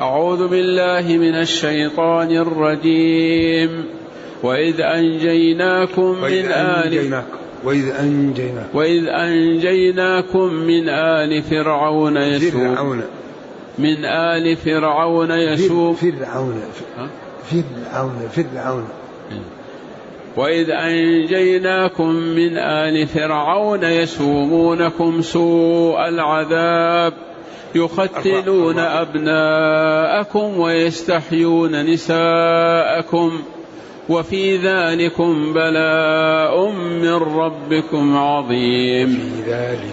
أعوذ بالله من الشيطان الرجيم. وإذ أنجيناكم وإذ من آل وإذ أنجيناكم. وإذ أنجيناكم من آل فرعون يسوع. فرعون. من آل فرعون يسوع. فرعون؟ فرعون فرعون. وإذ أنجيناكم من آل فرعون يسومونكم سوء العذاب. يقتلون أبناءكم ويستحيون نساءكم وفي ذلكم بلاء من ربكم عظيم.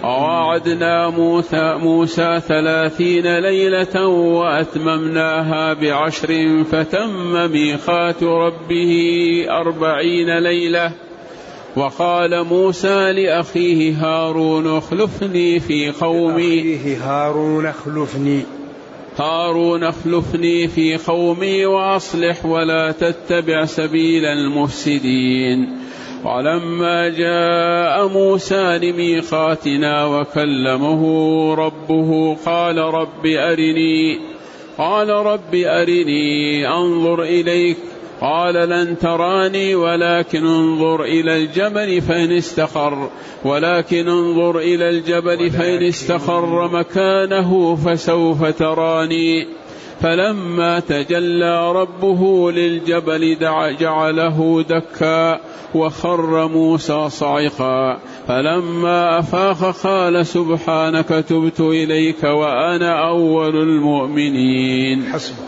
ووعدنا موسى, موسى ثلاثين ليلة وأتممناها بعشر فتم ميقات ربه أربعين ليلة وقال موسى لأخيه هارون اخلفني في قومي. أخيه هارون اخلفني. هارون اخلفني في قومي وأصلح ولا تتبع سبيل المفسدين. ولما جاء موسى لميقاتنا وكلمه ربه قال رب أرني. قال رب أرني أنظر إليك. قال لن تراني ولكن انظر إلى الجبل فإن استقر ولكن انظر إلى الجبل فإن استقر مكانه فسوف تراني. فلما تجلى ربه للجبل دع جعله دكا وخر موسى صعقا. فلما أفاق قال سبحانك تبت إليك وأنا أول المؤمنين. حسبه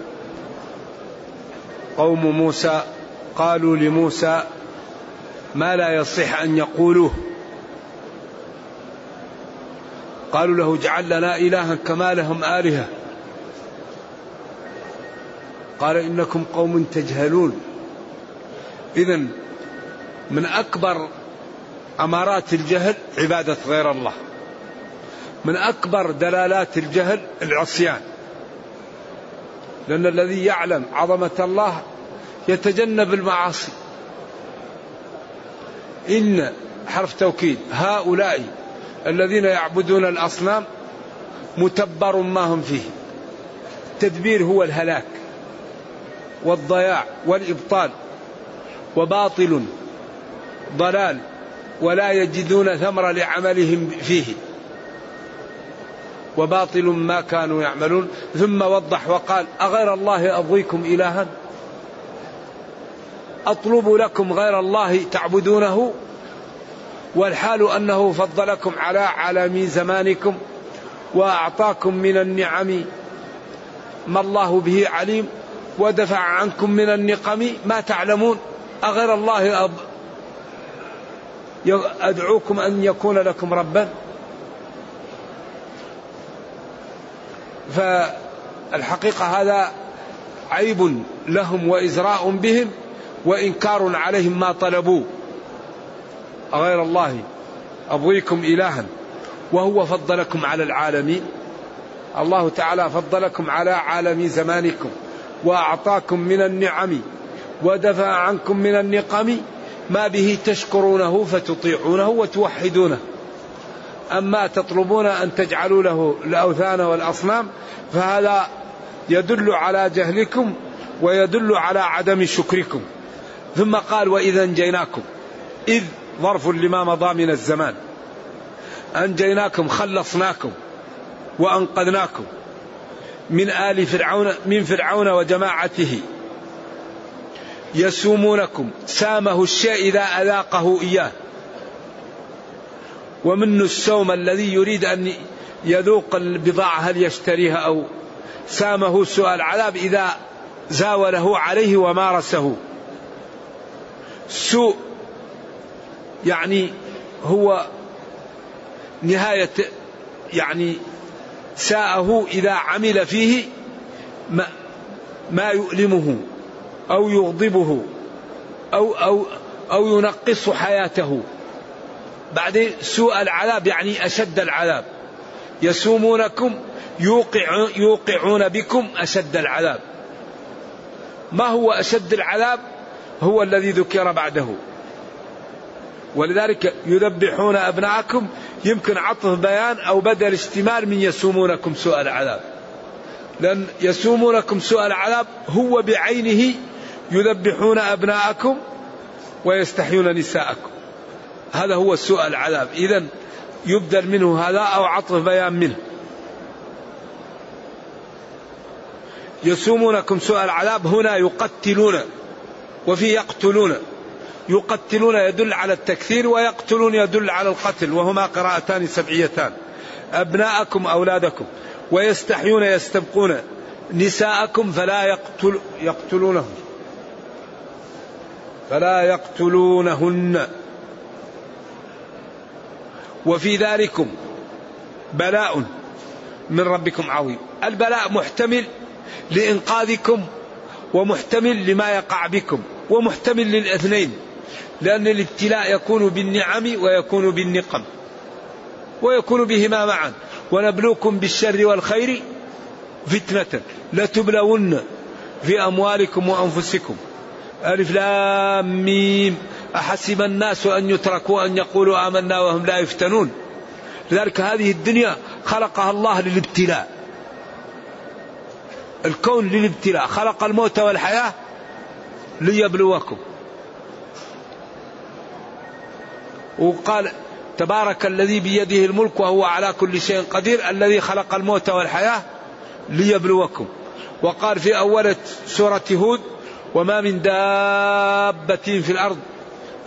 قوم موسى قالوا لموسى ما لا يصح أن يقولوه. قالوا له اجعل لنا إلها كما لهم آلهة. قال إنكم قوم تجهلون. اذا من أكبر أمارات الجهل عبادة غير الله. من أكبر دلالات الجهل العصيان. لأن الذي يعلم عظمة الله يتجنب المعاصي. إن حرف توكيد هؤلاء الذين يعبدون الأصنام متبر ما هم فيه. التدبير هو الهلاك والضياع والإبطال وباطل ضلال ولا يجدون ثمر لعملهم فيه. وباطل ما كانوا يعملون. ثم وضح وقال أغير الله أبغيكم إلها؟ أطلب لكم غير الله تعبدونه؟ والحال أنه فضلكم على عالمي زمانكم وأعطاكم من النعم. ما الله به عليم ودفع عنكم من النقم. ما تعلمون؟ أغير الله أب أدعوكم أن يكون لكم ربا. فالحقيقة هذا عيب لهم وإزراء بهم وإنكار عليهم ما طلبوا. غير الله أبغيكم إلها وهو فضلكم على العالمين. الله تعالى فضلكم على عالم زمانكم وأعطاكم من النعم ودفع عنكم من النقم. ما به تشكرونه فتطيعونه وتوحدونه. أما تطلبون أن تجعلوا له الأوثان والأصنام فهذا يدل على جهلكم ويدل على عدم شكركم. ثم قال وإذا أنجيناكم. إذ ظرف لما مضى من الزمان. أنجيناكم خلصناكم وأنقذناكم من آل فرعون من فرعون وجماعته. يسومونكم. سامه الشيء إذا أذاقه إياه. ومن السوم الذي يريد أن يذوق البضاعة هل يشتريها أو سامه سوء العذاب إذا زاوله عليه ومارسه سوء يعني هو نهاية يعني ساءه إذا عمل فيه ما يؤلمه أو يغضبه أو أو أو ينقص حياته. بعدين سوء العذاب يعني أشد العذاب. يسومونكم يوقع يوقعون بكم أشد العذاب. ما هو أشد العذاب؟ هو الذي ذكر بعده. ولذلك يذبحون أبناءكم يمكن عطف بيان أو بدل اشتمال من يسومونكم سوء العذاب. لأن يسومونكم سوء العذاب هو بعينه يذبحون أبناءكم ويستحيون نساءكم. هذا هو سوء العذاب. إذا يبدل منه هذا أو عطف بيان منه. يسومونكم سوء العذاب هنا يقتلون وفي يقتلون. يقتلون يدل على التكثير ويقتلون يدل على القتل وهما قراءتان سبعيتان. أبناءكم أولادكم. ويستحيون يستبقون نساءكم فلا يقتل يقتلونهم. فلا يقتلونهن. وفي ذلكم بلاء من ربكم عظيم. البلاء محتمل لإنقاذكم ومحتمل لما يقع بكم ومحتمل للاثنين لأن الابتلاء يكون بالنعم ويكون بالنقم ويكون بهما معا. ونبلوكم بالشر والخير فتنة. لتبلون في أموالكم وأنفسكم. ألف لام ميم. أحسب الناس أن يتركوا أن يقولوا آمنا وهم لا يفتنون. لذلك هذه الدنيا خلقها الله للابتلاء. الكون للابتلاء. خلق الموت والحياة ليبلوكم. وقال تبارك الذي بيده الملك وهو على كل شيء قدير الذي خلق الموت والحياة ليبلوكم. وقال في أول سورة هود وما من دابة في الأرض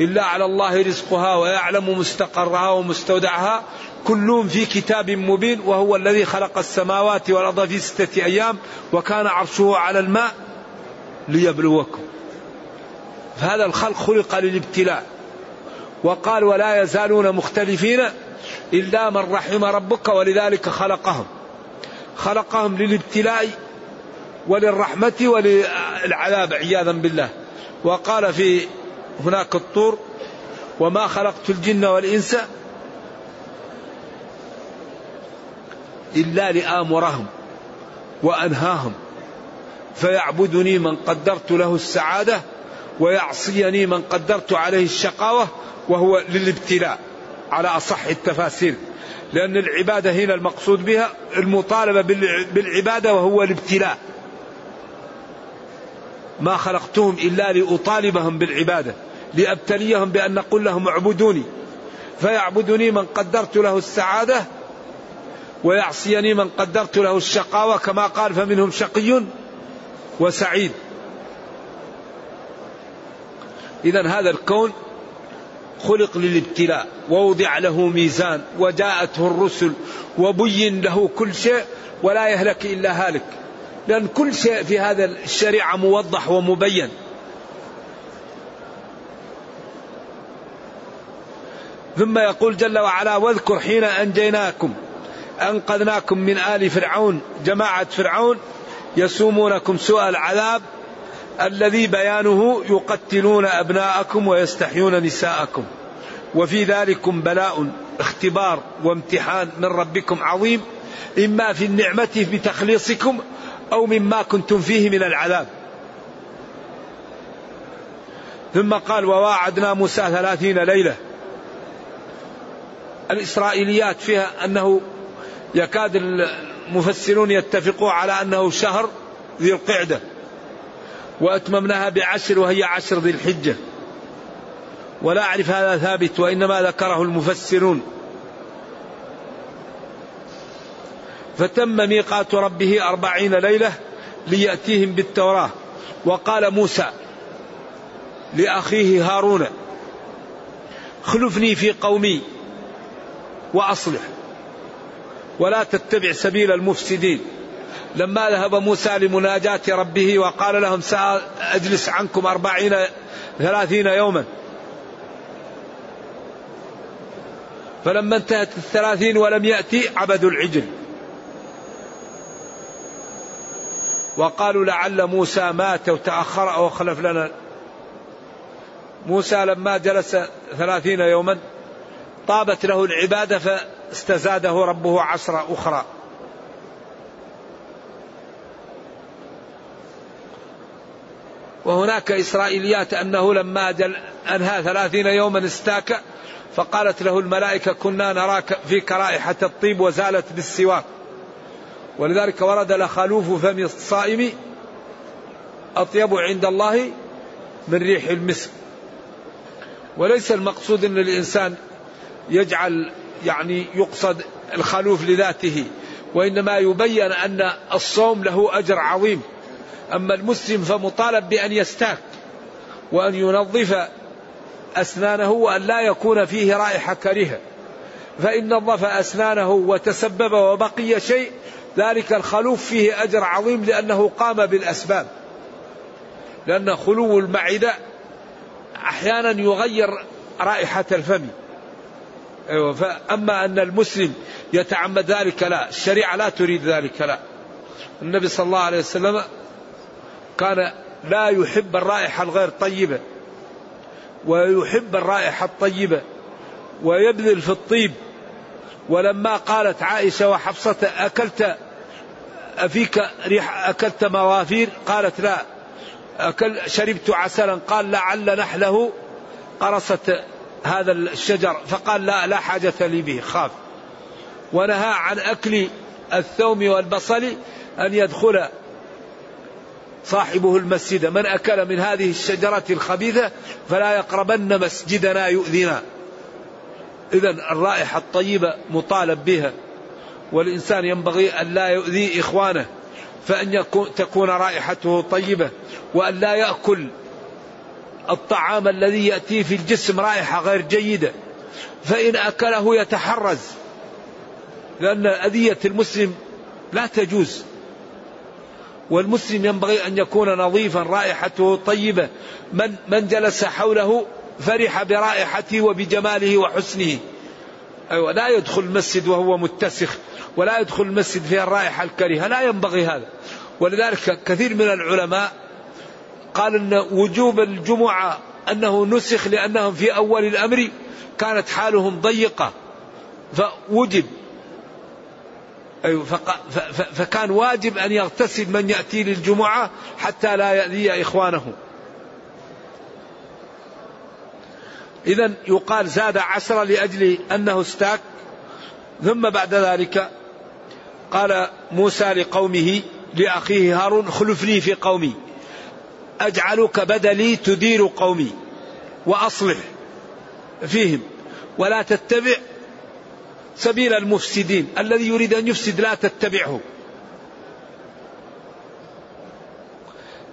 إلا على الله رزقها ويعلم مستقرها ومستودعها. كلهم في كتاب مبين وهو الذي خلق السماوات والأرض في ستة أيام وكان عرشه على الماء ليبلوكم. فهذا الخلق خلق للابتلاء. وقال ولا يزالون مختلفين إلا من رحم ربك ولذلك خلقهم. خلقهم للابتلاء وللرحمة وللعذاب عياذا بالله. وقال في هناك الطور وما خلقت الجن والإنس إلا لآمرهم وأنهاهم. فيعبدني من قدرت له السعادة ويعصيني من قدرت عليه الشقاوة وهو للابتلاء على أصح التفاسير. لأن العبادة هنا المقصود بها المطالبة بالعبادة وهو الابتلاء. ما خلقتهم إلا لأطالبهم بالعبادة لأبتليهم بأن نقول لهم اعبدوني فيعبدني من قدرت له السعادة ويعصيني من قدرت له الشقاوة كما قال فمنهم شقي وسعيد. إذا هذا الكون خلق للابتلاء ووضع له ميزان وجاءته الرسل وبين له كل شيء ولا يهلك إلا هالك. لأن كل شيء في هذا الشريعة موضح ومبين. ثم يقول جل وعلا واذكر حين أنجيناكم أنقذناكم من آل فرعون جماعة فرعون يسومونكم سوء العذاب الذي بيانه يقتلون أبناءكم ويستحيون نساءكم. وفي ذلكم بلاء اختبار وامتحان من ربكم عظيم. إما في النعمة بتخليصكم أو مما كنتم فيه من العذاب. ثم قال وواعدنا موسى ثلاثين ليلة. الإسرائيليات فيها أنه يكاد المفسرون يتفقوا على أنه شهر ذي القعدة وأتممناها بعشر وهي عشر ذي الحجة. ولا أعرف هذا ثابت وإنما ذكره المفسرون. فتم ميقات ربه أربعين ليلة ليأتيهم بالتوراة. وقال موسى لأخيه هارون خلفني في قومي وأصلح ولا تتبع سبيل المفسدين. لما ذهب موسى لمناجاة ربه وقال لهم سأجلس عنكم أربعين ثلاثين يوما. فلما انتهت الثلاثين ولم يأتي عبدوا العجل. وقالوا لعل موسى مات وتأخر أو خلف لنا. موسى لما جلس ثلاثين يوما طابت له العبادة فاستزاده ربه عشرة أخرى. وهناك إسرائيليات أنه لما جل أنهى ثلاثين يوما استاك فقالت له الملائكة كنا نراك فيك رائحة الطيب وزالت بالسواك. ولذلك ورد لخلوف فم الصائم أطيب عند الله من ريح المسك. وليس المقصود أن الإنسان يجعل يعني يقصد الخلوف لذاته وإنما يبين أن الصوم له أجر عظيم. أما المسلم فمطالب بأن يستاك وأن ينظف أسنانه وأن لا يكون فيه رائحة كريهة. فإن نظف أسنانه وتسبب وبقي شيء ذلك الخلوف فيه أجر عظيم لأنه قام بالأسباب. لأن خلو المعدة أحيانا يغير رائحة الفم. أيوة فأما أن المسلم يتعمد ذلك لا الشريعة لا تريد ذلك لا. النبي صلى الله عليه وسلم كان لا يحب الرائحة الغير طيبة ويحب الرائحة الطيبة ويبذل في الطيب. ولما قالت عائشة وحفصة أكلت أفيك ريح أكلت موافير؟ قالت لا. أكل شربت عسلا. قال لعل نحله. قرصت هذا الشجر. فقال لا لا حاجة لي به. خاف. ونهى عن أكل الثوم والبصل أن يدخل صاحبه المسجد. من أكل من هذه الشجرة الخبيثة فلا يقربن مسجدنا يؤذنا. إذا الرائحة الطيبة مطالب بها والإنسان ينبغي أن لا يؤذي إخوانه فأن يكون تكون رائحته طيبة وأن لا يأكل الطعام الذي يأتي في الجسم رائحة غير جيدة فإن أكله يتحرز لأن أذية المسلم لا تجوز. والمسلم ينبغي أن يكون نظيفا رائحته طيبة من, من جلس حوله فرح برائحته وبجماله وحسنه. أيوة لا يدخل المسجد وهو متسخ ولا يدخل المسجد فيها الرائحة الكريهة لا ينبغي هذا. ولذلك كثير من العلماء قال أن وجوب الجمعة أنه نسخ لأنهم في أول الأمر كانت حالهم ضيقة فوجب. أيوة فكان واجب أن يغتسل من يأتي للجمعة حتى لا يأذي إخوانه. إذا يقال زاد عشرة لأجل أنه استاك. ثم بعد ذلك قال موسى لقومه لأخيه هارون خلفني في قومي. أجعلك بدلي تدير قومي. وأصلح فيهم. ولا تتبع سبيل المفسدين. الذي يريد أن يفسد لا تتبعه.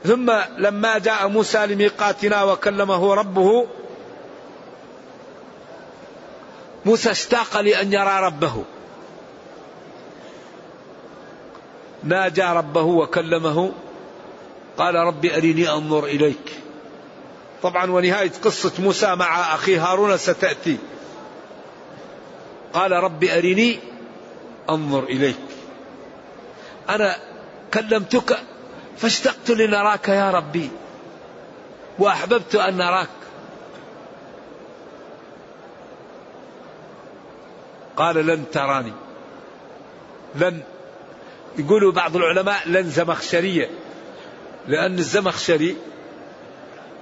ثم لما جاء موسى لميقاتنا وكلمه ربه موسى اشتاق لأن يرى ربه. ناجى ربه وكلمه؟ قال رب أرني أنظر إليك. طبعا ونهاية قصة موسى مع أخيه هارون ستأتي. قال رب أرني أنظر إليك. أنا كلمتك فاشتقت لنراك يا ربي وأحببت أن نراك. قال لن تراني. لن. يقولوا بعض العلماء لن زمخشرية لأن الزمخشري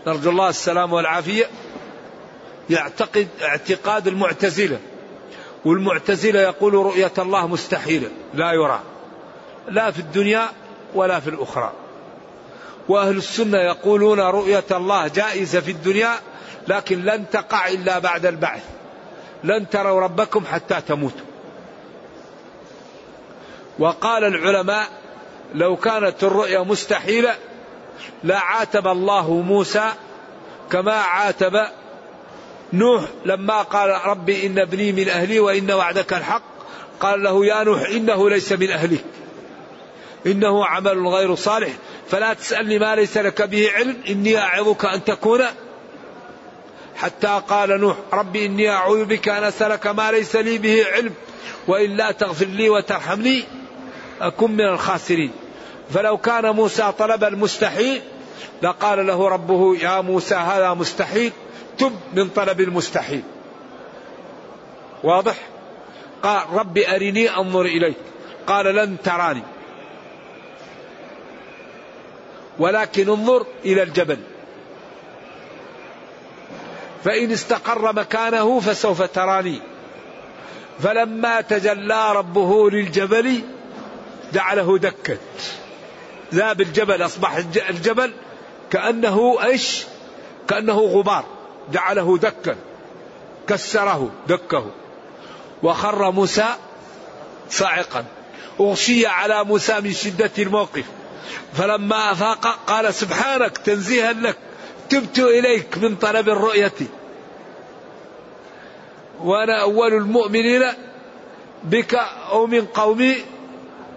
نرجو الله السلام والعافية يعتقد اعتقاد المعتزلة. والمعتزلة يقول رؤية الله مستحيلة لا يرى. لا في الدنيا ولا في الأخرى. وأهل السنة يقولون رؤية الله جائزة في الدنيا لكن لن تقع إلا بعد البعث. لن تروا ربكم حتى تموتوا. وقال العلماء لو كانت الرؤيا مستحيلة لا عاتب الله موسى كما عاتب نوح لما قال ربي إن ابني من أهلي وإن وعدك الحق. قال له يا نوح إنه ليس من أهلك. إنه عمل غير صالح. فلا تسألني ما ليس لك به علم. إني أعظك أن تكون حتى قال نوح ربي إني أعوذ بك أن أسألك ما ليس لي به علم وإلا تغفر لي وترحمني أكن من الخاسرين. فلو كان موسى طلب المستحيل لقال له ربه يا موسى هذا مستحيل تب من طلب المستحيل. واضح؟ قال رب أرني أنظر إليك. قال لن تراني. ولكن انظر إلى الجبل. فإن استقر مكانه فسوف تراني. فلما تجلى ربه للجبل جعله دكا. ذاب الجبل أصبح الجبل كأنه إيش؟ كأنه غبار. جعله دكا. كسره دكه. وخر موسى صاعقا. أغشي على موسى من شدة الموقف. فلما أفاق قال سبحانك تنزيها لك. تبت إليك من طلب الرؤية. وأنا أول المؤمنين بك أو من قومي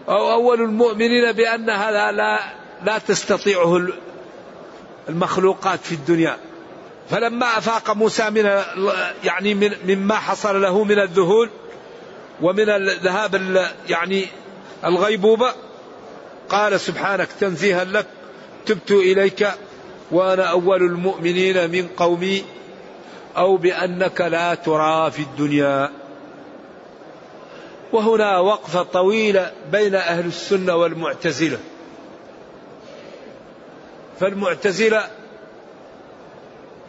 أو أول المؤمنين بأن هذا لا لا تستطيعه المخلوقات في الدنيا. فلما أفاق موسى من يعني من مما حصل له من الذهول ومن الذهاب يعني الغيبوبة قال سبحانك تنزيها لك تبت إليك وأنا أول المؤمنين من قومي أو بأنك لا ترى في الدنيا. وهنا وقفة طويلة بين أهل السنة والمعتزلة. فالمعتزلة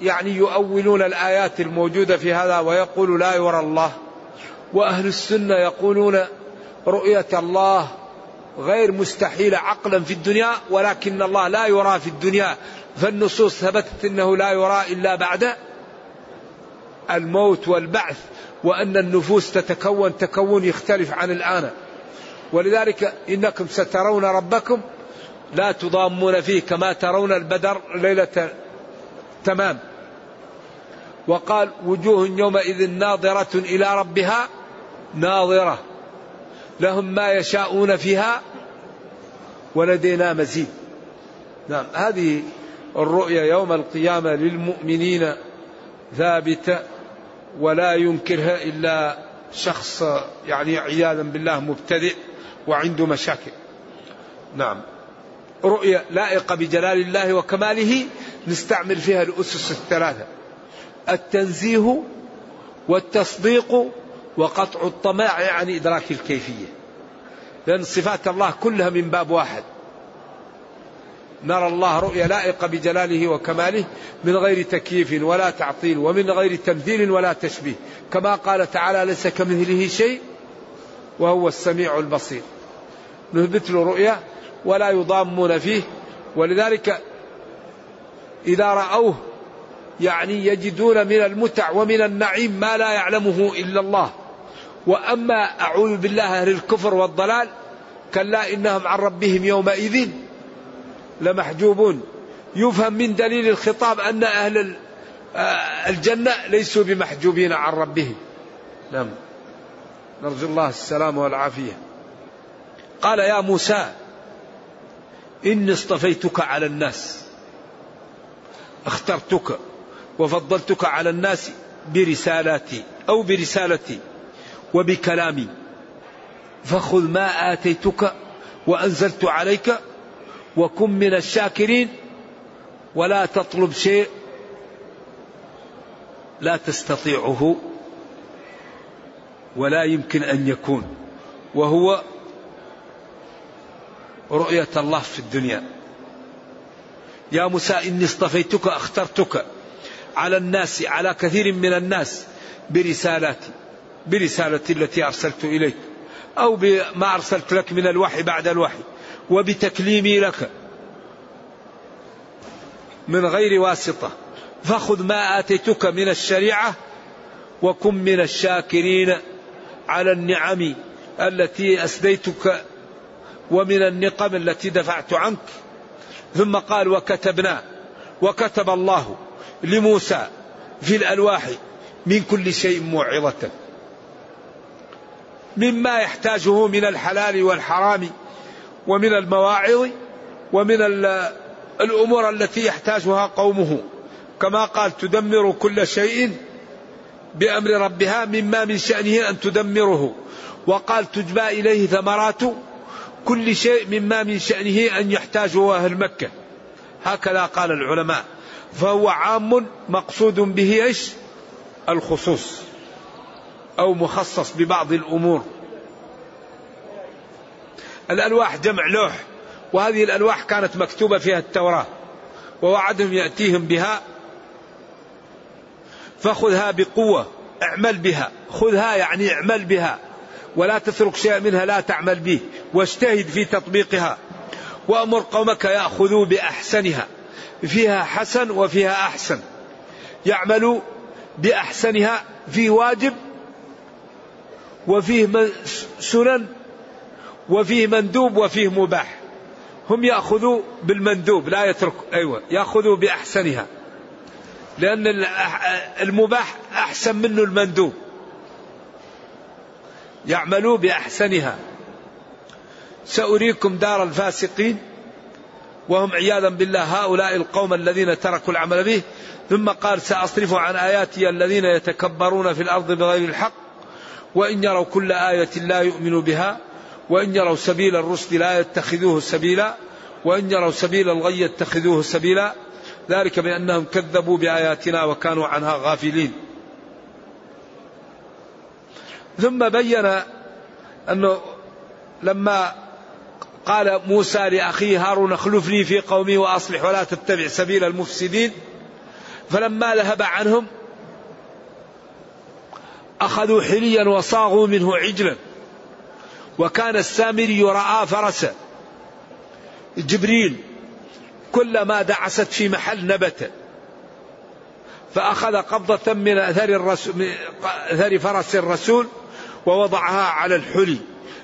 يعني يؤولون الآيات الموجودة في هذا ويقول لا يرى الله. وأهل السنة يقولون رؤية الله غير مستحيلة عقلا في الدنيا ولكن الله لا يرى في الدنيا. فالنصوص ثبتت أنه لا يرى إلا بعد الموت والبعث وأن النفوس تتكون تكون يختلف عن الآن. ولذلك إنكم سترون ربكم لا تضامون فيه كما ترون البدر ليلة تمام. وقال وجوه يومئذ ناظرة إلى ربها ناظرة. لهم ما يشاءون فيها ولدينا مزيد. نعم هذه الرؤيا يوم القيامة للمؤمنين ثابتة ولا ينكرها إلا شخص يعني عياذا بالله مبتدئ وعنده مشاكل. نعم. رؤية لائقة بجلال الله وكماله نستعمل فيها الأسس الثلاثة. التنزيه والتصديق وقطع الطماع عن إدراك الكيفية. لأن صفات الله كلها من باب واحد. نرى الله رؤيا لائقة بجلاله وكماله من غير تكييف ولا تعطيل ومن غير تمثيل ولا تشبيه. كما قال تعالى ليس كمثله شيء وهو السميع البصير. نثبت له رؤيا ولا يضامون فيه. ولذلك إذا رأوه يعني يجدون من المتع ومن النعيم ما لا يعلمه إلا الله. وأما أعوذ بالله أهل الكفر والضلال كلا إنهم عن ربهم يومئذ لمحجوبون. يفهم من دليل الخطاب أن أهل آه، الجنة ليسوا بمحجوبين عن ربهم. نعم. نرجو الله السلام والعافية. قال يا موسى إني اصطفيتك على الناس. أخترتك وفضلتك على الناس برسالاتي أو برسالتي وبكلامي. فخذ ما آتيتك وأنزلت عليك وكن من الشاكرين ولا تطلب شيء لا تستطيعه ولا يمكن أن يكون. وهو رؤية الله في الدنيا. يا موسى إني اصطفيتك أخترتك على الناس على كثير من الناس برسالاتي برسالتي التي أرسلت إليك أو بما أرسلت لك من الوحي بعد الوحي. وبتكليمي لك. من غير واسطة. فخذ ما آتيتك من الشريعة وكن من الشاكرين على النعم التي أسديتك ومن النقم التي دفعت عنك. ثم قال وكتبنا وكتب الله لموسى في الألواح من كل شيء موعظة. مما يحتاجه من الحلال والحرام ومن المواعظ ومن الأمور التي يحتاجها قومه. كما قال تدمر كل شيء بأمر ربها مما من شأنه أن تدمره. وقال تجبى إليه ثمرات كل شيء مما من شأنه أن يحتاجه أهل مكة. هكذا قال العلماء. فهو عام مقصود به إيش؟ الخصوص أو مخصص ببعض الأمور. الألواح جمع لوح وهذه الألواح كانت مكتوبة فيها التوراة ووعدهم يأتيهم بها فخذها بقوة اعمل بها خذها يعني اعمل بها ولا تترك شيئا منها لا تعمل به واجتهد في تطبيقها وأمر قومك يأخذوا بأحسنها فيها حسن وفيها أحسن يعملوا بأحسنها في واجب وفيه سنن وفيه مندوب وفيه مباح. هم يأخذوا بالمندوب لا يترك أيوة يأخذوا بأحسنها. لأن المباح أحسن منه المندوب. يعملوا بأحسنها. سأريكم دار الفاسقين وهم عياذا بالله هؤلاء القوم الذين تركوا العمل به. ثم قال سأصرف عن آياتي الذين يتكبرون في الأرض بغير الحق وإن يروا كل آية لا يؤمنوا بها. وإن يروا سبيل الرشد لا يتخذوه سبيلا وإن يروا سبيل الغي يتخذوه سبيلا. ذلك بأنهم كذبوا بآياتنا وكانوا عنها غافلين. ثم بين أنه لما قال موسى لأخيه هارون اخلفني في قومي وأصلح ولا تتبع سبيل المفسدين فلما ذهب عنهم أخذوا حليا وصاغوا منه عجلا. وكان السامري رأى فرسا جبريل كلما دعست في محل نبت. فأخذ قبضة من أثر, أثر فرس الرسول ووضعها على الحلي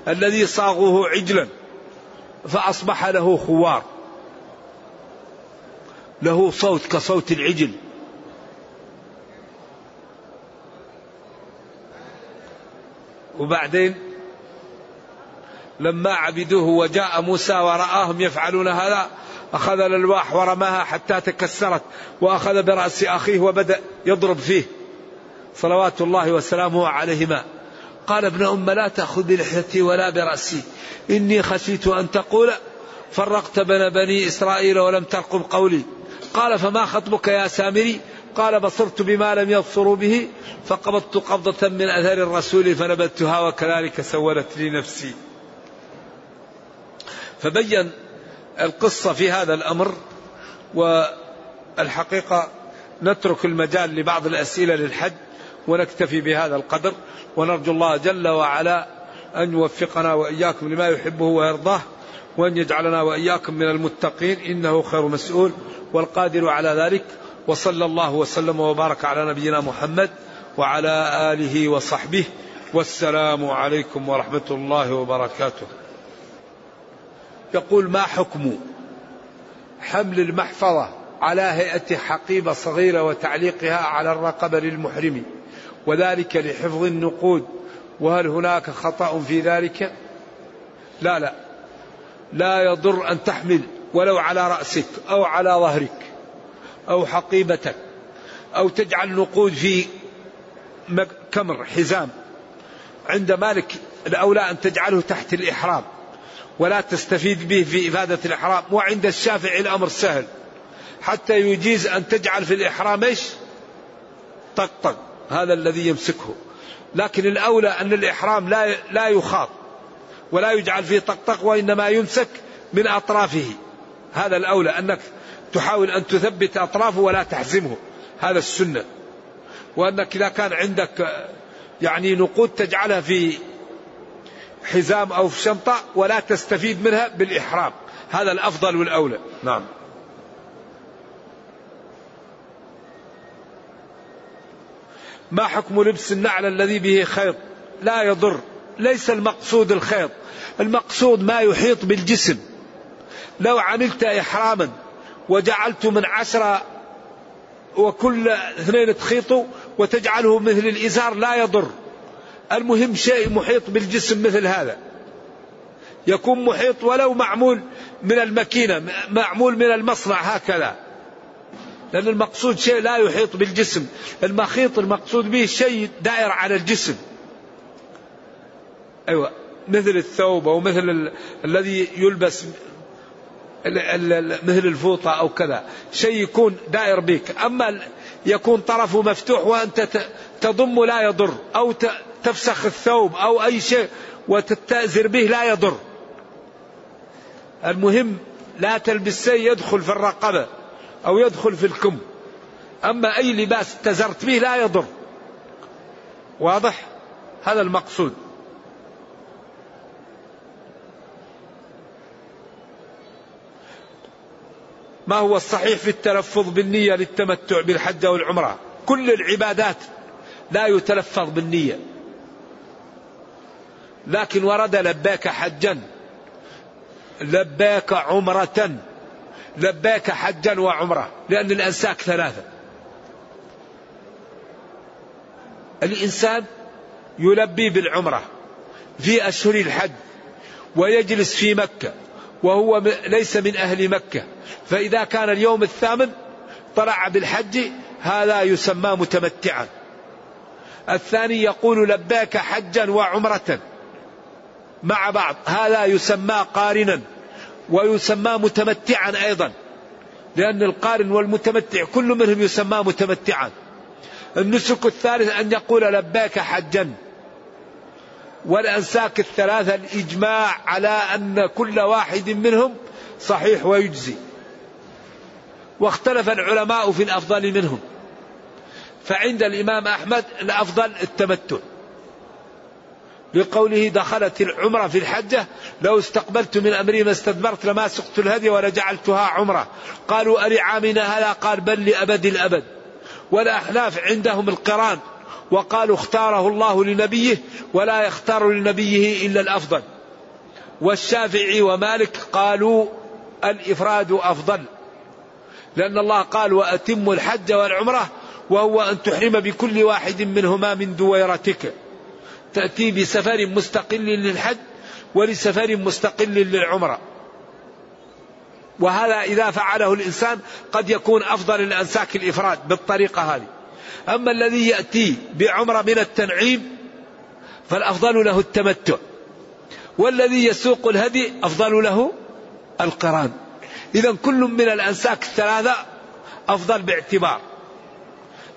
الذي صاغوه عجلا. فأصبح له خوار. له صوت كصوت العجل. وبعدين لما عبدوه وجاء موسى ورآهم يفعلون هذا أخذ الألواح ورماها حتى تكسرت وأخذ برأس أخيه وبدأ يضرب فيه. صلوات الله وسلامه عليهما. قال ابن أم لا تأخذ بلحيتي ولا برأسي. إني خشيت أن تقول فرقت بين بني إسرائيل ولم ترقب قولي. قال فما خطبك يا سامري؟ قال بصرت بما لم يبصروا به فقبضت قبضة من أثر الرسول فنبذتها وكذلك سولت لي نفسي. فبين القصة في هذا الأمر والحقيقة نترك المجال لبعض الأسئلة للحج ونكتفي بهذا القدر ونرجو الله جل وعلا أن يوفقنا وإياكم لما يحبه ويرضاه وأن يجعلنا وإياكم من المتقين إنه خير مسؤول والقادر على ذلك وصلى الله وسلم وبارك على نبينا محمد وعلى آله وصحبه والسلام عليكم ورحمة الله وبركاته. يقول ما حكم حمل المحفظة على هيئة حقيبة صغيرة وتعليقها على الرقبة للمحرم وذلك لحفظ النقود؟ وهل هناك خطأ في ذلك؟ لا لا. لا يضر أن تحمل ولو على رأسك أو على ظهرك أو حقيبتك أو تجعل نقود في كمر حزام. عند مالك الأولى أن تجعله تحت الإحرام. ولا تستفيد به في إفادة الإحرام وعند الشافعي الأمر سهل. حتى يجيز أن تجعل في الإحرام إيش؟ طقطق هذا الذي يمسكه. لكن الأولى أن الإحرام لا لا يخاط ولا يجعل فيه طقطق وإنما يمسك من أطرافه. هذا الأولى أنك تحاول أن تثبت أطرافه ولا تحزمه. هذا السنة. وأنك إذا كان عندك يعني نقود تجعلها في حزام أو في شنطة ولا تستفيد منها بالإحرام. هذا الأفضل والأولى. نعم. ما حكم لبس النعل الذي به خيط؟ لا يضر. ليس المقصود الخيط. المقصود ما يحيط بالجسم. لو عملت إحراما وجعلت من عشرة وكل اثنين تخيطوا وتجعله مثل الإزار لا يضر. المهم شيء محيط بالجسم مثل هذا. يكون محيط ولو معمول من الماكينة معمول من المصنع هكذا. لأن المقصود شيء لا يحيط بالجسم. المخيط المقصود به شيء دائر على الجسم. أيوة مثل الثوب أو مثل ال... الذي يلبس. مثل الفوطة أو كذا. شيء يكون دائر بك. أما يكون طرفه مفتوح وأنت تضم لا يضر أو تفسخ الثوب أو أي شيء وتتأزر به لا يضر. المهم لا تلبس شيء يدخل في الرقبة أو يدخل في الكم. أما أي لباس اتزرت به لا يضر. واضح؟ هذا المقصود. ما هو الصحيح في التلفظ بالنية للتمتع بالحج والعمرة كل العبادات لا يتلفظ بالنية. لكن ورد لباك حجا. لباك عمرة. لباك حجا وعمرة. لأن الأنساك ثلاثة. الإنسان يلبي بالعمرة في أشهر الحج ويجلس في مكة. وهو ليس من أهل مكة. فإذا كان اليوم الثامن طلع بالحج هذا يسمى متمتعا. الثاني يقول لباك حجا وعمرة مع بعض. هذا يسمى قارنا ويسمى متمتعا أيضا لأن القارن والمتمتع كل منهم يسمى متمتعا. النسك الثالث أن يقول لباك حجا. والأنساك الثلاثة الإجماع على أن كل واحد منهم صحيح ويجزي. واختلف العلماء في الأفضل منهم. فعند الإمام أحمد الأفضل التمتع. لقوله دخلت العمرة في الحجة لو استقبلت من أمري ما استدبرت لما سقت الهدي ولجعلتها عمرة. قالوا ألعامنا هذا؟ قال بل لأبد الأبد. والأحناف عندهم القران. وقالوا اختاره الله لنبيه ولا يختار لنبيه إلا الأفضل. والشافعي ومالك قالوا الإفراد أفضل لأن الله قال وأتم الحج والعمرة وهو أن تحرم بكل واحد منهما من دويرتك. تأتي بسفر مستقل للحج ولسفر مستقل للعمرة. وهذا إذا فعله الإنسان قد يكون أفضل الأنساك الإفراد بالطريقة هذه. أما الذي يأتي بعمرة من التنعيم فالأفضل له التمتع والذي يسوق الهدي أفضل له القران. إذا كل من الأنساك الثلاثة أفضل باعتبار.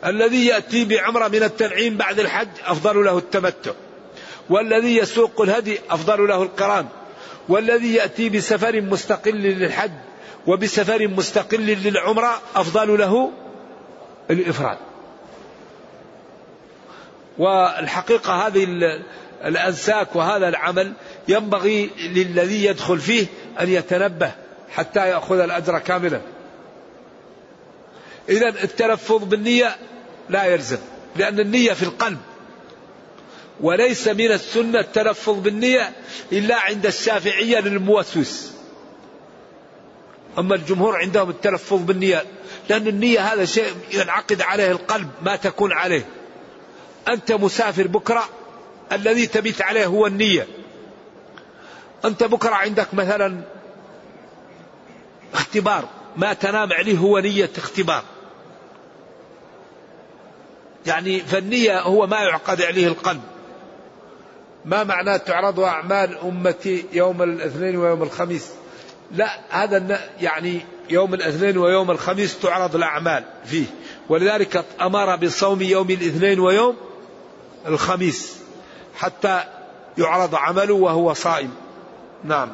الذي يأتي بعمرة من التنعيم بعد الحج أفضل له التمتع. والذي يسوق الهدي أفضل له القران. والذي يأتي بسفر مستقل للحج وبسفر مستقل للعمرة أفضل له الإفراد. والحقيقة هذه الأنساك وهذا العمل ينبغي للذي يدخل فيه أن يتنبه حتى يأخذ الأجر كاملا. إذا التلفظ بالنية لا يلزم لأن النية في القلب. وليس من السنة التلفظ بالنية إلا عند الشافعية للموسوس. أما الجمهور عندهم التلفظ بالنية لأن النية هذا شيء ينعقد عليه القلب ما تكون عليه. أنت مسافر بكرة الذي تبيت عليه هو النية. أنت بكرة عندك مثلا اختبار ما تنام عليه هو نية اختبار. يعني فالنية هو ما يعقد عليه القلب. ما معنى تعرض أعمال أمتي يوم الاثنين ويوم الخميس؟ لا هذا يعني يوم الاثنين ويوم الخميس تعرض الأعمال فيه. ولذلك أمر بصوم يوم الاثنين ويوم الخميس حتى يعرض عمله وهو صائم. نعم.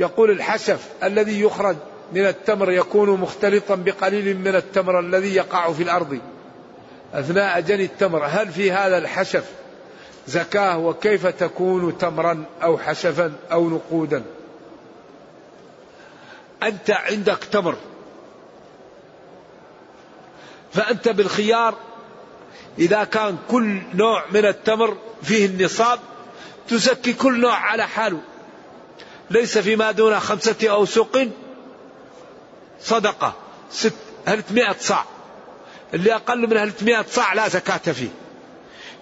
يقول الحشف الذي يخرج من التمر يكون مختلطا بقليل من التمر الذي يقع في الأرض. أثناء جني التمر هل في هذا الحشف زكاة وكيف تكون تمرا أو حشفا أو نقودا؟ أنت عندك تمر فأنت بالخيار إذا كان كل نوع من التمر فيه النصاب تزكي كل نوع على حاله. ليس فيما دون خمسة أوسق صدقة. ست هلتمائة صاع. اللي أقل من هلتمائة صاع لا زكاة فيه.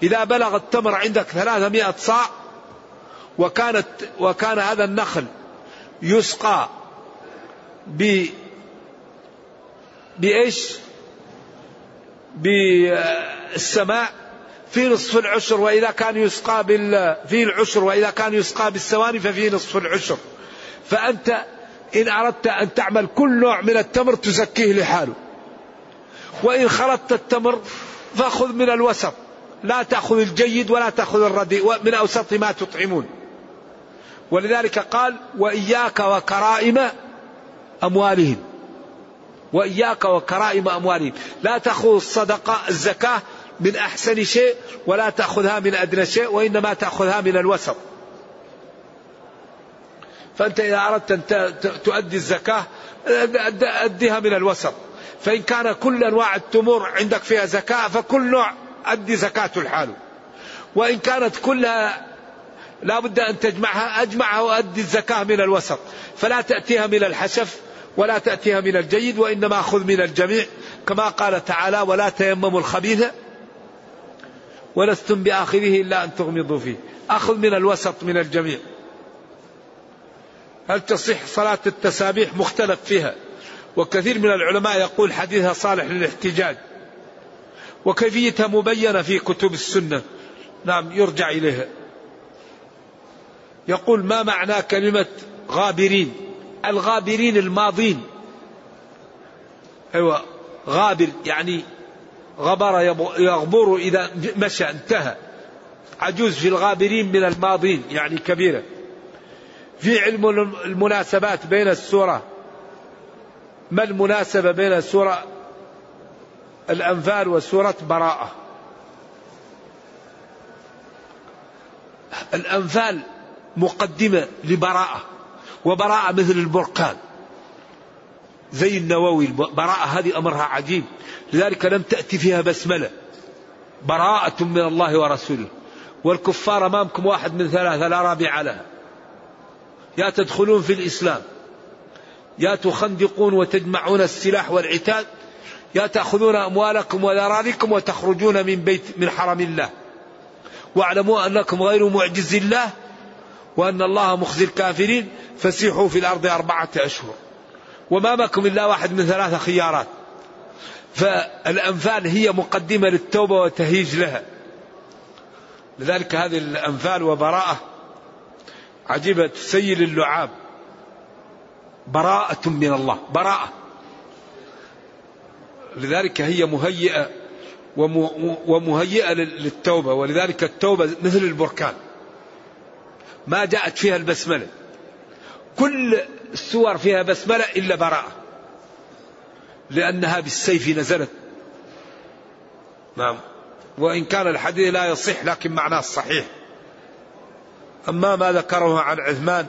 إذا بلغ التمر عندك ثلاثمائة صاع وكانت وكان هذا النخل يسقى ب بإيش؟ بالسماء في نصف العشر وإذا كان يسقى بال في العشر وإذا كان يسقى بالسواني ففي نصف العشر. فأنت إن أردت أن تعمل كل نوع من التمر تزكيه لحاله. وإن خلطت التمر فخذ من الوسط. لا تأخذ الجيد ولا تأخذ الرديء من أوسط ما تطعمون. ولذلك قال وإياك وكرائم أموالهم. وإياك وكرائم أموالهم. لا تأخذ الصدقة الزكاة من أحسن شيء ولا تأخذها من أدنى شيء وإنما تأخذها من الوسط. فأنت إذا أردت أن تؤدي الزكاة أديها من الوسط. فإن كان كل أنواع التمور عندك فيها زكاة فكل نوع أدي زكاة الحال. وإن كانت كلها لا بد أن تجمعها أجمعها وأدي الزكاة من الوسط. فلا تأتيها من الحشف. ولا تأتيها من الجيد وإنما خذ من الجميع كما قال تعالى ولا تيمموا الخبيث ولستم بآخذه إلا أن تغمضوا فيه. أخذ من الوسط من الجميع. هل تصح صلاة التسابيح؟ مختلف فيها. وكثير من العلماء يقول حديثها صالح للاحتجاج. وكيفيتها مبينة في كتب السنة. نعم يرجع إليها. يقول ما معنى كلمة غابرين؟ الغابرين الماضين. أيوة غابر يعني غبر يغبر إذا مشى انتهى. عجوز في الغابرين من الماضين يعني كبيرة. في علم المناسبات بين السورة. ما المناسبة بين سورة الأنفال وسورة براءة؟ الأنفال مقدمة لبراءة. وبراءة مثل البركان زي النووي براءة هذه أمرها عجيب. لذلك لم تأتي فيها بسملة. براءة من الله ورسوله. والكفار أمامكم واحد من ثلاثة لا رابع لها. يا تدخلون في الإسلام. يا تخندقون وتجمعون السلاح والعتاد يا تأخذون أموالكم وذراريكم وتخرجون من بيت من حرم الله. واعلموا أنكم غير معجز الله. وأن الله مخزي الكافرين فسيحوا في الأرض أربعة أشهر. وما بكم إلا واحد من ثلاثة خيارات. فالأنفال هي مقدمة للتوبة وتهيج لها. لذلك هذه الأنفال وبراءة عجيبة تسيل اللعاب. براءة من الله. براءة. لذلك هي مهيئة ومهيئة للتوبة. ولذلك التوبة مثل البركان. ما جاءت فيها البسملة. كل السور فيها بسملة إلا براءة. لأنها بالسيف نزلت. نعم. وإن كان الحديث لا يصح لكن معناه الصحيح أما ما ذكره عن عثمان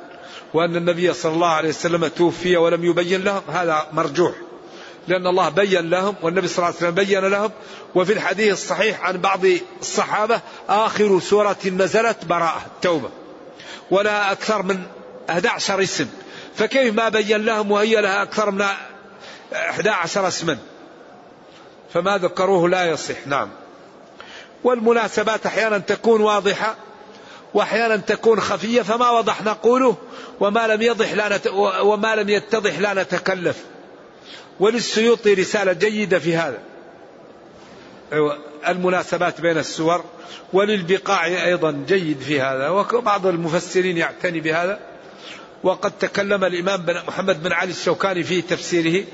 وأن النبي صلى الله عليه وسلم توفي ولم يبين لهم هذا مرجوح. لأن الله بين لهم والنبي صلى الله عليه وسلم بين لهم. وفي الحديث الصحيح عن بعض الصحابة آخر سورة نزلت براءة التوبة ولا أكثر من 11 اسم. فكيف ما بين لهم وهي لها أكثر من 11 اسما؟ فما ذكروه لا يصح. نعم. والمناسبات أحيانا تكون واضحة وأحيانا تكون خفية فما وضح نقوله وما لم يضح لا نت... وما لم يتضح لا نتكلف. وللسيوطي رسالة جيدة في هذا. المناسبات بين السور وللبقاع أيضا جيد في هذا وبعض المفسرين يعتني بهذا. وقد تكلم الإمام بن محمد بن علي الشوكاني في تفسيره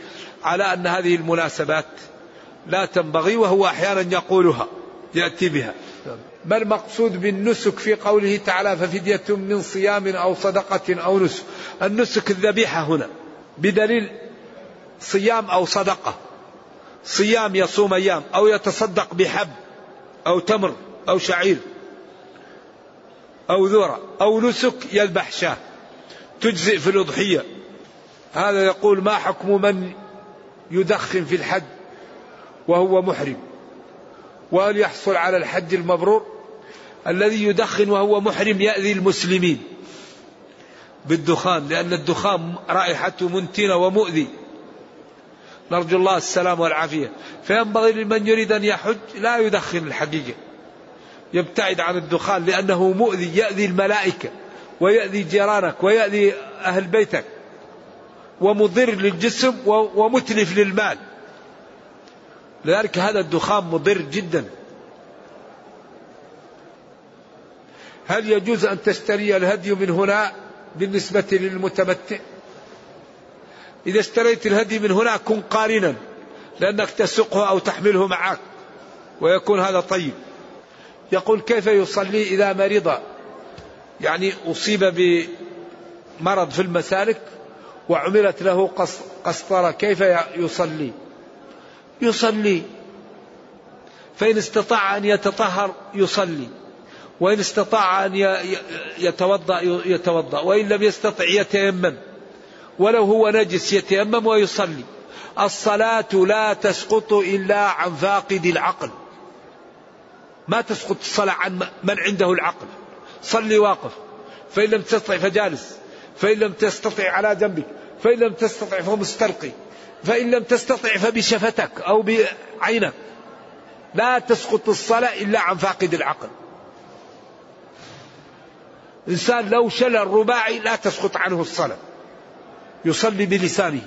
على أن هذه المناسبات لا تنبغي وهو أحيانا يقولها يأتي بها. ما المقصود بالنسك في قوله تعالى ففدية من صيام أو صدقة أو نسك؟ النسك الذبيحة هنا بدليل صيام أو صدقة. صيام يصوم أيام أو يتصدق بحب أو تمر أو شعير أو ذرة أو نسك يذبح شاه تجزئ في الأضحية. هذا يقول ما حكم من يدخن في الحج وهو محرم؟ وهل يحصل على الحج المبرور؟ الذي يدخن وهو محرم يأذي المسلمين بالدخان لأن الدخان رائحته منتنة ومؤذي. نرجو الله السلام والعافية. فينبغي لمن يريد أن يحج لا يدخن الحقيقة يبتعد عن الدخان لأنه مؤذي يأذي الملائكة ويأذي جيرانك ويأذي أهل بيتك. ومضر للجسم ومتلف للمال. لذلك هذا الدخان مضر جدا. هل يجوز أن تشتري الهدي من هنا بالنسبة للمتمتع؟ إذا اشتريت الهدي من هنا كن قارنا لأنك تسوقه أو تحمله معك ويكون هذا طيب. يقول كيف يصلي إذا مرض؟ يعني أصيب بمرض في المسالك وعملت له قسطرة كيف يصلي؟ يصلي. فإن استطاع أن يتطهر يصلي وإن استطاع أن يتوضأ يتوضأ وإن لم يستطع يتيمم. ولو هو نجس يتيمم ويصلي. الصلاة لا تسقط إلا عن فاقد العقل. ما تسقط الصلاة عن من عنده العقل. صلي واقف. فإن لم تستطع فجالس. فإن لم تستطع على جنبك فإن لم تستطع فمستلقي فإن لم تستطع فبشفتك أو بعينك. لا تسقط الصلاة إلا عن فاقد العقل. إنسان لو شل الرباعي لا تسقط عنه الصلاة. يصلي بلسانه.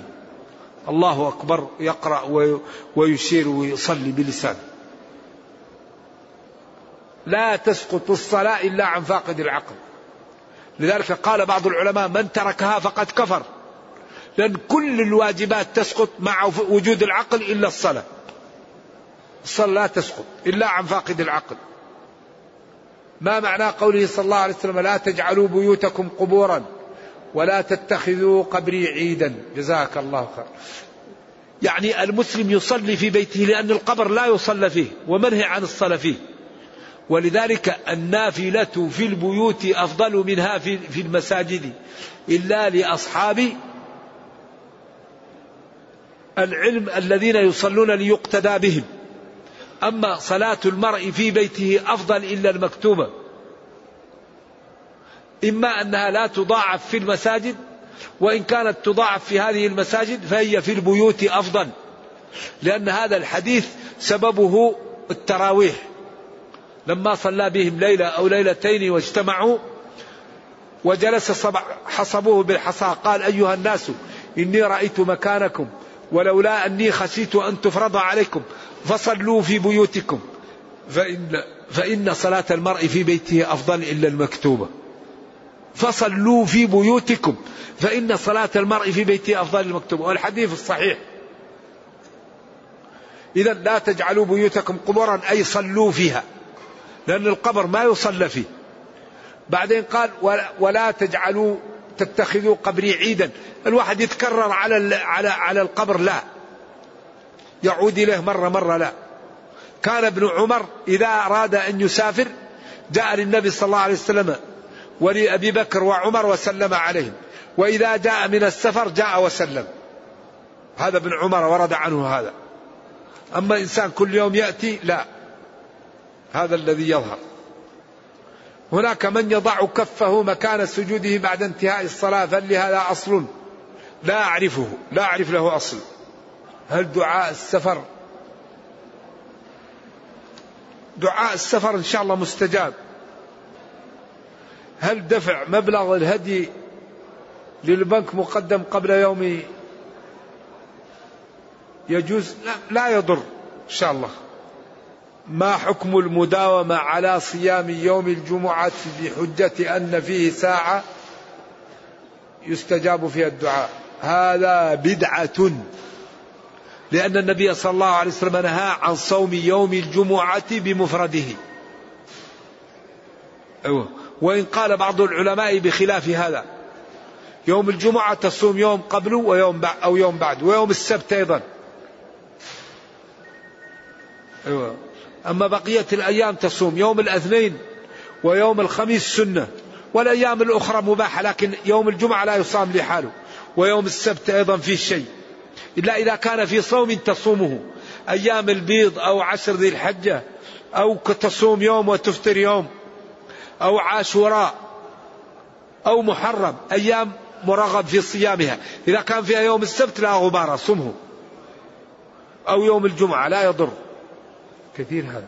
الله أكبر يقرأ ويشير ويصلي بلسانه. لا تسقط الصلاة إلا عن فاقد العقل. لذلك قال بعض العلماء من تركها فقد كفر. لأن كل الواجبات تسقط مع وجود العقل إلا الصلاة. الصلاة لا تسقط إلا عن فاقد العقل. ما معنى قوله صلى الله عليه وسلم لا تجعلوا بيوتكم قبورا؟ ولا تتخذوا قبري عيدا. جزاك الله خير. يعني المسلم يصلي في بيته لأن القبر لا يصلى فيه ومنهي عن الصلاة فيه. ولذلك النافلة في البيوت أفضل منها في, المساجد. إلا لأصحاب العلم الذين يصلون ليقتدى بهم. أما صلاة المرء في بيته أفضل إلا المكتوبة. إما أنها لا تضاعف في المساجد وإن كانت تضاعف في هذه المساجد فهي في البيوت أفضل لأن هذا الحديث سببه التراويح. لما صلى بهم ليلة أو ليلتين واجتمعوا وجلس حصبوه بالحصى قال أيها الناس إني رأيت مكانكم ولولا أني خشيت أن تفرض عليكم فصلوا في بيوتكم. فإن, فإن صلاة المرء في بيته أفضل إلا المكتوبة. فصلوا في بيوتكم فإن صلاة المرء في بيته أفضل المكتوبة والحديث الصحيح. إذا لا تجعلوا بيوتكم قبورا أي صلوا فيها لأن القبر ما يصلى فيه. بعدين قال ولا تجعلوا تتخذوا قبري عيدا. الواحد يتكرر على على على القبر لا. يعود إليه مره مرة لا. كان ابن عمر إذا أراد أن يسافر جاء للنبي صلى الله عليه وسلم ولأبي بكر وعمر وسلم عليهم. وإذا جاء من السفر جاء وسلم. هذا ابن عمر ورد عنه هذا. أما إنسان كل يوم يأتي لا. هذا الذي يظهر. هناك من يضع كفه مكان سجوده بعد انتهاء الصلاة فلهذا أصل لا أعرفه لا أعرف له أصل. هل دعاء السفر؟ دعاء السفر إن شاء الله مستجاب. هل دفع مبلغ الهدي للبنك مقدم قبل يوم يجوز؟ لا, لا يضر إن شاء الله. ما حكم المداومة على صيام يوم الجمعة بحجة أن فيه ساعة يستجاب فيها الدعاء؟ هذا بدعة. لأن النبي صلى الله عليه وسلم نهى عن صوم يوم الجمعة بمفرده. أيوة. وإن قال بعض العلماء بخلاف هذا. يوم الجمعة تصوم يوم قبله ويوم أو يوم بعد ويوم السبت أيضا. أيوة. أما بقية الأيام تصوم يوم الاثنين ويوم الخميس سنة والأيام الأخرى مباحة لكن يوم الجمعة لا يصام لحاله. ويوم السبت أيضا فيه شيء. إلا إذا كان في صوم تصومه. أيام البيض أو عشر ذي الحجة أو تصوم يوم وتفطر يوم. أو عاشوراء أو محرم أيام مرغب في صيامها. إذا كان فيها يوم السبت لا غبار صمه. أو يوم الجمعة لا يضر. كثير هذا.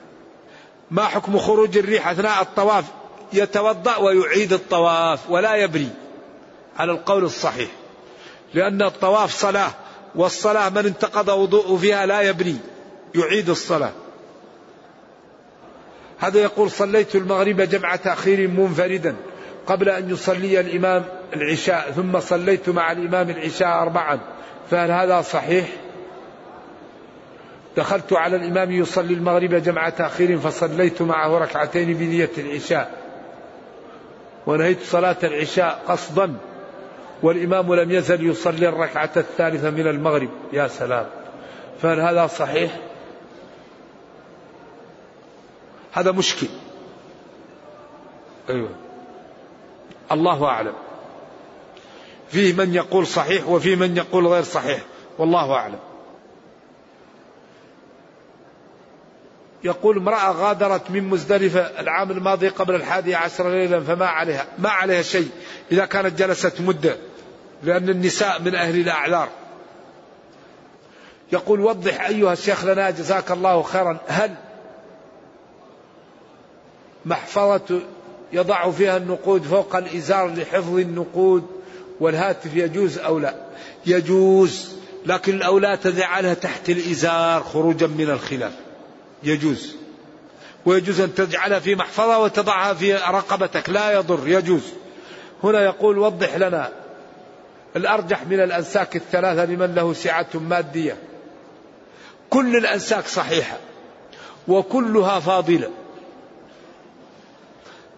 ما حكم خروج الريح أثناء الطواف؟ يتوضأ ويعيد الطواف ولا يبري. على القول الصحيح. لأن الطواف صلاة والصلاة من انتقض وضوء فيها لا يبري يعيد الصلاة. هذا يقول صليت المغرب جمع تأخير منفردا قبل أن يصلي الإمام العشاء ثم صليت مع الإمام العشاء أربعا. فهل هذا صحيح؟ دخلت على الإمام يصلي المغرب جمع تأخير فصليت معه ركعتين بنية العشاء. ونهيت صلاة العشاء قصدا والإمام لم يزل يصلي الركعة الثالثة من المغرب. يا سلام. فهل هذا صحيح؟ هذا مشكل. أيوة. الله أعلم. فيه من يقول صحيح وفيه من يقول غير صحيح. والله أعلم. يقول امرأة غادرت من مزدلفة العام الماضي قبل الحادي عشر ليلا فما عليها ما عليها شيء إذا كانت جلست مدة لأن النساء من أهل الأعذار. يقول وضح أيها الشيخ لنا جزاك الله خيرا هل محفظة يضع فيها النقود فوق الإزار لحفظ النقود والهاتف يجوز أو لا؟ يجوز لكن الأولى تجعلها تحت الإزار خروجا من الخلاف. يجوز. ويجوز أن تجعلها في محفظة وتضعها في رقبتك. لا يضر يجوز. هنا يقول وضح لنا الأرجح من الأنساك الثلاثة لمن له سعة مادية. كل الأنساك صحيحة وكلها فاضلة.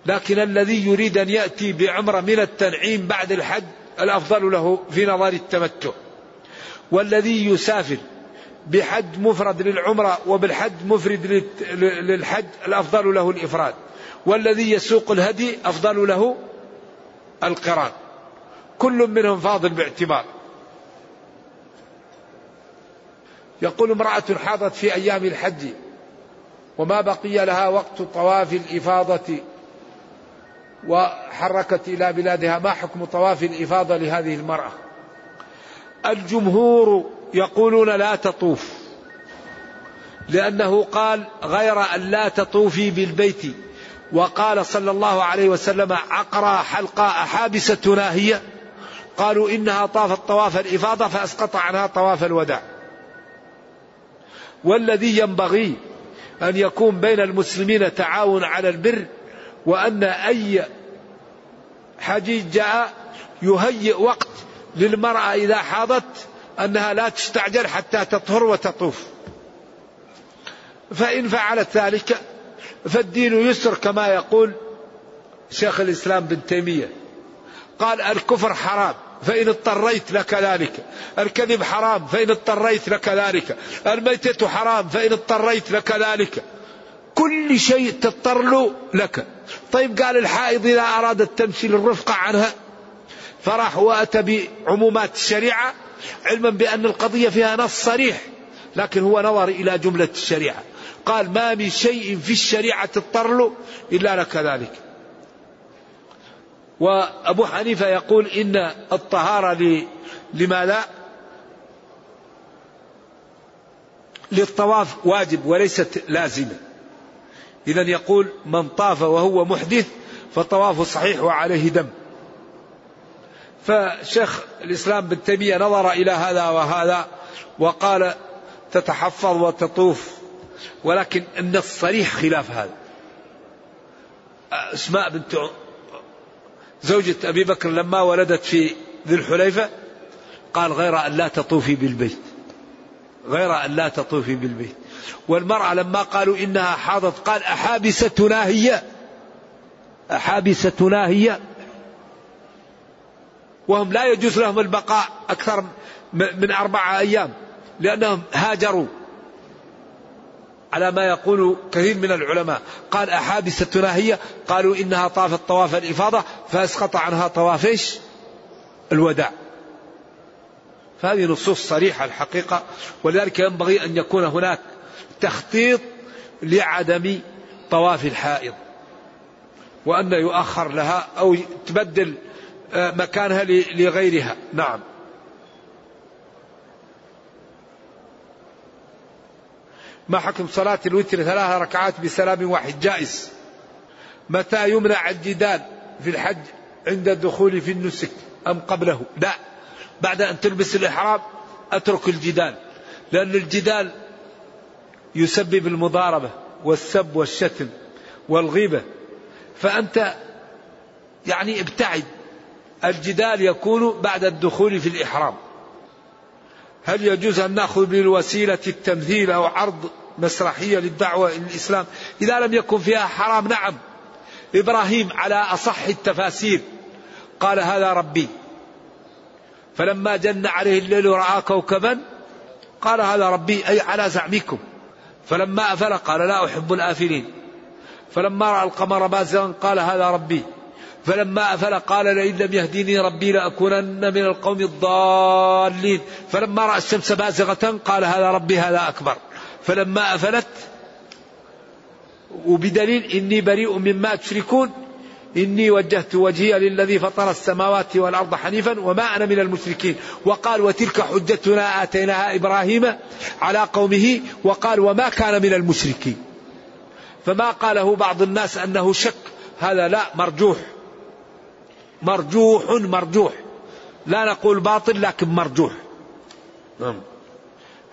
لكن الذي يريد أن يأتي بعمرة من التنعيم بعد الحج الأفضل له في نظر التمتع. والذي يسافر بحج مفرد للعمرة وبالحج مفرد للحج الأفضل له الإفراد. والذي يسوق الهدي أفضل له القران. كل منهم فاضل باعتبار. يقول امرأة حاضت في أيام الحج وما بقي لها وقت طواف الإفاضة وحركت إلى بلادها. ما حكم طواف الإفاضة لهذه المرأة؟ الجمهور يقولون لا تطوف لأنه قال غير أن لا تطوفي بالبيت. وقال صلى الله عليه وسلم عقرى حلقاء حابسة ناهية قالوا إنها طافت طواف الإفاضة فأسقط عنها طواف الوداع. والذي ينبغي أن يكون بين المسلمين تعاون على البر وأن أي حجيج جاء يهيئ وقت للمرأة إذا حاضت أنها لا تستعجل حتى تطهر وتطوف. فإن فعلت ذلك فالدين يسر كما يقول شيخ الإسلام بن تيمية. قال الكفر حرام فإن اضطريت لك ذلك. الكذب حرام فإن اضطريت لك ذلك. الميتة حرام فإن اضطريت لك ذلك. كل شيء تضطر له لك. طيب قال الحائض إذا أرادت تمشي للرفقة عنها فراح وأتى بعمومات الشريعة علما بأن القضية فيها نص صريح لكن هو نظر إلى جملة الشريعة. قال ما من شيء في الشريعة تضطر له إلا لك ذلك. وأبو حنيفة يقول إن الطهارة لماذا؟ للطواف واجب وليست لازمة. إذا يقول من طاف وهو محدث فطوافه صحيح وعليه دم. فشيخ الإسلام بن تيمية نظر إلى هذا وهذا وقال تتحفظ وتطوف ولكن أن الصريح خلاف هذا. أسماء بنت زوجة أبي بكر لما ولدت في ذي الحليفة قال غير أن لا تطوفي بالبيت. غير أن لا تطوفي بالبيت. والمرأة لما قالوا إنها حاضت قال أحابستنا هي؟ أحابستنا هي؟ وهم لا يجوز لهم البقاء أكثر من أربعة أيام لأنهم هاجروا. على ما يقول كثير من العلماء قال أحابستنا هي؟ قالوا إنها طافت طواف الإفاضة فأسقط عنها طواف الوداع. فهذه نصوص صريحة الحقيقة ولذلك ينبغي أن يكون هناك تخطيط لعدم طواف الحائض وأن يؤخر لها أو تبدل آه، مكانها لغيرها. نعم. ما حكم صلاة الوتر ثلاث ركعات بسلام واحد؟ جائز. متى يمنع الجدال في الحج عند الدخول في النسك أم قبله؟ لا. بعد أن تلبس الإحرام أترك الجدال لأن الجدال يسبب المضاربة والسب والشتم والغيبة. فأنت يعني ابتعد. الجدال يكون بعد الدخول في الإحرام. هل يجوز أن نأخذ بالوسيلة التمثيل أو عرض مسرحية للدعوة إلى الإسلام؟ إذا لم يكن فيها حرام نعم. إبراهيم على أصح التفاسير قال هذا ربي. فلما جن عليه الليل رأى كوكبا قال هذا ربي أي على زعمكم. فلما أفل قال لا أحب الآفلين. فلما رأى القمر بازغا قال هذا ربي. فلما أفل قال لئن لم يهديني ربي لأكونن من القوم الضالين. فلما رأى الشمس بازغة قال هذا ربي هذا أكبر. فلما أفلت وبدليل إني بريء مما تشركون إني وجهت وجهي للذي فطر السماوات والأرض حنيفا وما أنا من المشركين. وقال وتلك حجتنا آتيناها إبراهيم على قومه وقال وما كان من المشركين. فما قاله بعض الناس أنه شك. هذا لا مرجوح. مرجوح مرجوح. لا نقول باطل لكن مرجوح. نعم.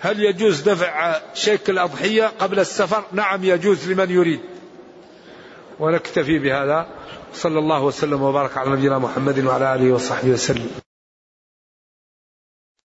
هل يجوز دفع شيك الأضحية قبل السفر؟ نعم يجوز لمن يريد. ونكتفي بهذا. صلى الله وسلم وبارك على نبينا محمد وعلى آله وصحبه وسلم.